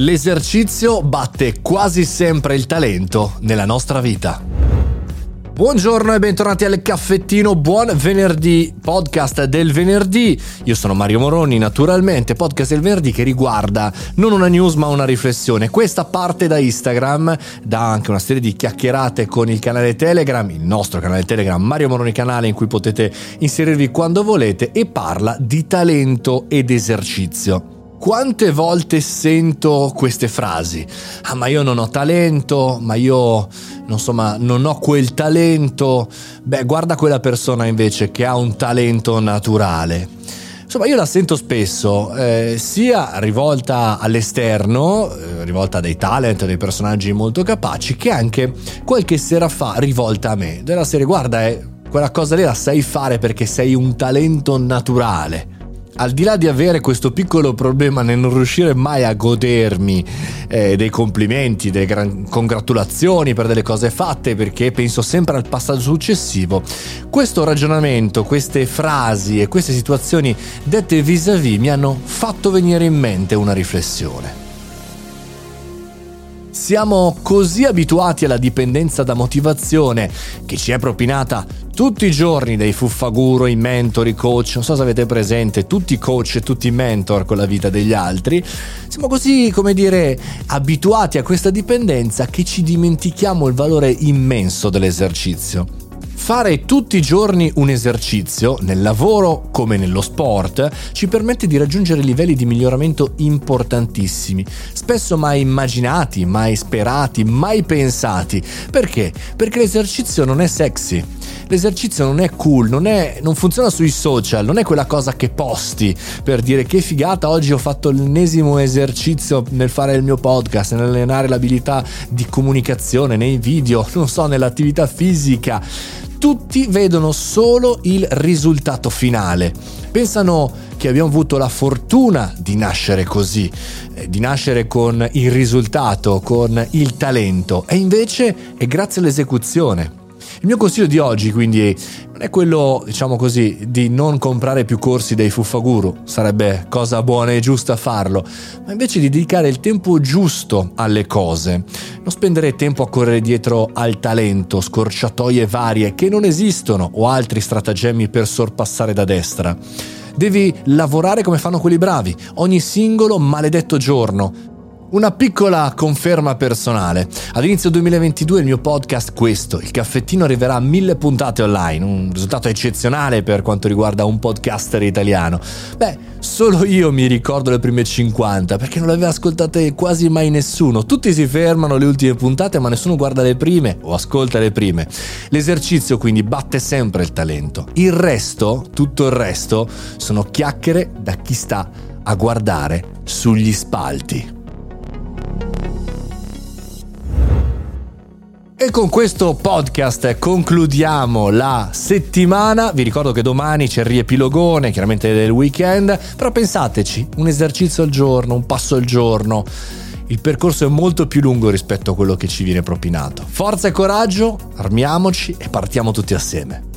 L'esercizio batte quasi sempre il talento nella nostra vita. Buongiorno e bentornati al caffettino, buon venerdì, podcast del venerdì. Io sono Mario Moroni, naturalmente, podcast del venerdì che riguarda non una news ma una riflessione. Questa parte da Instagram, da anche una serie di chiacchierate con il canale Telegram, il nostro canale Telegram, Mario Moroni canale in cui potete inserirvi quando volete e parla di talento ed esercizio. Quante volte sento queste frasi? Ah, ma io non ho talento, ma io insomma non ho quel talento. Beh, guarda quella persona invece che ha un talento naturale. Insomma, io la sento spesso, eh, sia rivolta all'esterno, eh, rivolta a dei talent, a dei personaggi molto capaci, che anche qualche sera fa rivolta a me. Della serie, guarda, eh, quella cosa lì la sai fare perché sei un talento naturale al di là di avere questo piccolo problema nel non riuscire mai a godermi eh, dei complimenti, delle gran- congratulazioni per delle cose fatte, perché penso sempre al passaggio successivo, questo ragionamento, queste frasi e queste situazioni dette vis-à-vis mi hanno fatto venire in mente una riflessione. Siamo così abituati alla dipendenza da motivazione che ci è propinata tutti i giorni dai fuffaguro, i mentor, i coach, non so se avete presente, tutti i coach e tutti i mentor con la vita degli altri, siamo così, come dire, abituati a questa dipendenza che ci dimentichiamo il valore immenso dell'esercizio. Fare tutti i giorni un esercizio, nel lavoro come nello sport, ci permette di raggiungere livelli di miglioramento importantissimi, spesso mai immaginati, mai sperati, mai pensati. Perché? Perché l'esercizio non è sexy l'esercizio non è cool, non, è, non, funziona sui social, non è quella cosa che posti per dire che figata, oggi ho fatto l'ennesimo esercizio nel fare il mio podcast, nell'allenare l'abilità di comunicazione, nei video, non so, nell'attività fisica. Tutti vedono solo il risultato finale. Pensano che abbiamo avuto la fortuna di nascere così, eh, di nascere con il risultato, con il talento, e invece è grazie all'esecuzione. Il mio consiglio di oggi quindi non è quello, diciamo così, di non comprare più corsi dei fuffaguru, sarebbe cosa buona e giusta farlo, ma invece di dedicare il tempo giusto alle cose. Non spendere tempo a correre dietro al talento, scorciatoie varie che non esistono o altri stratagemmi per sorpassare da destra. Devi lavorare come fanno quelli bravi, ogni singolo maledetto giorno, una piccola conferma personale. Ad inizio 2022 il mio podcast questo, il caffettino arriverà a mille puntate online, un risultato eccezionale per quanto riguarda un podcaster italiano. Beh, solo io mi ricordo le prime 50 perché non le aveva ascoltate quasi mai nessuno. Tutti si fermano alle ultime puntate ma nessuno guarda le prime o ascolta le prime. L'esercizio quindi batte sempre il talento. Il resto, tutto il resto, sono chiacchiere da chi sta a guardare sugli spalti. E con questo podcast concludiamo la settimana. Vi ricordo che domani c'è il riepilogone, chiaramente del weekend, però pensateci, un esercizio al giorno, un passo al giorno. Il percorso è molto più lungo rispetto a quello che ci viene propinato. Forza e coraggio, armiamoci e partiamo tutti assieme.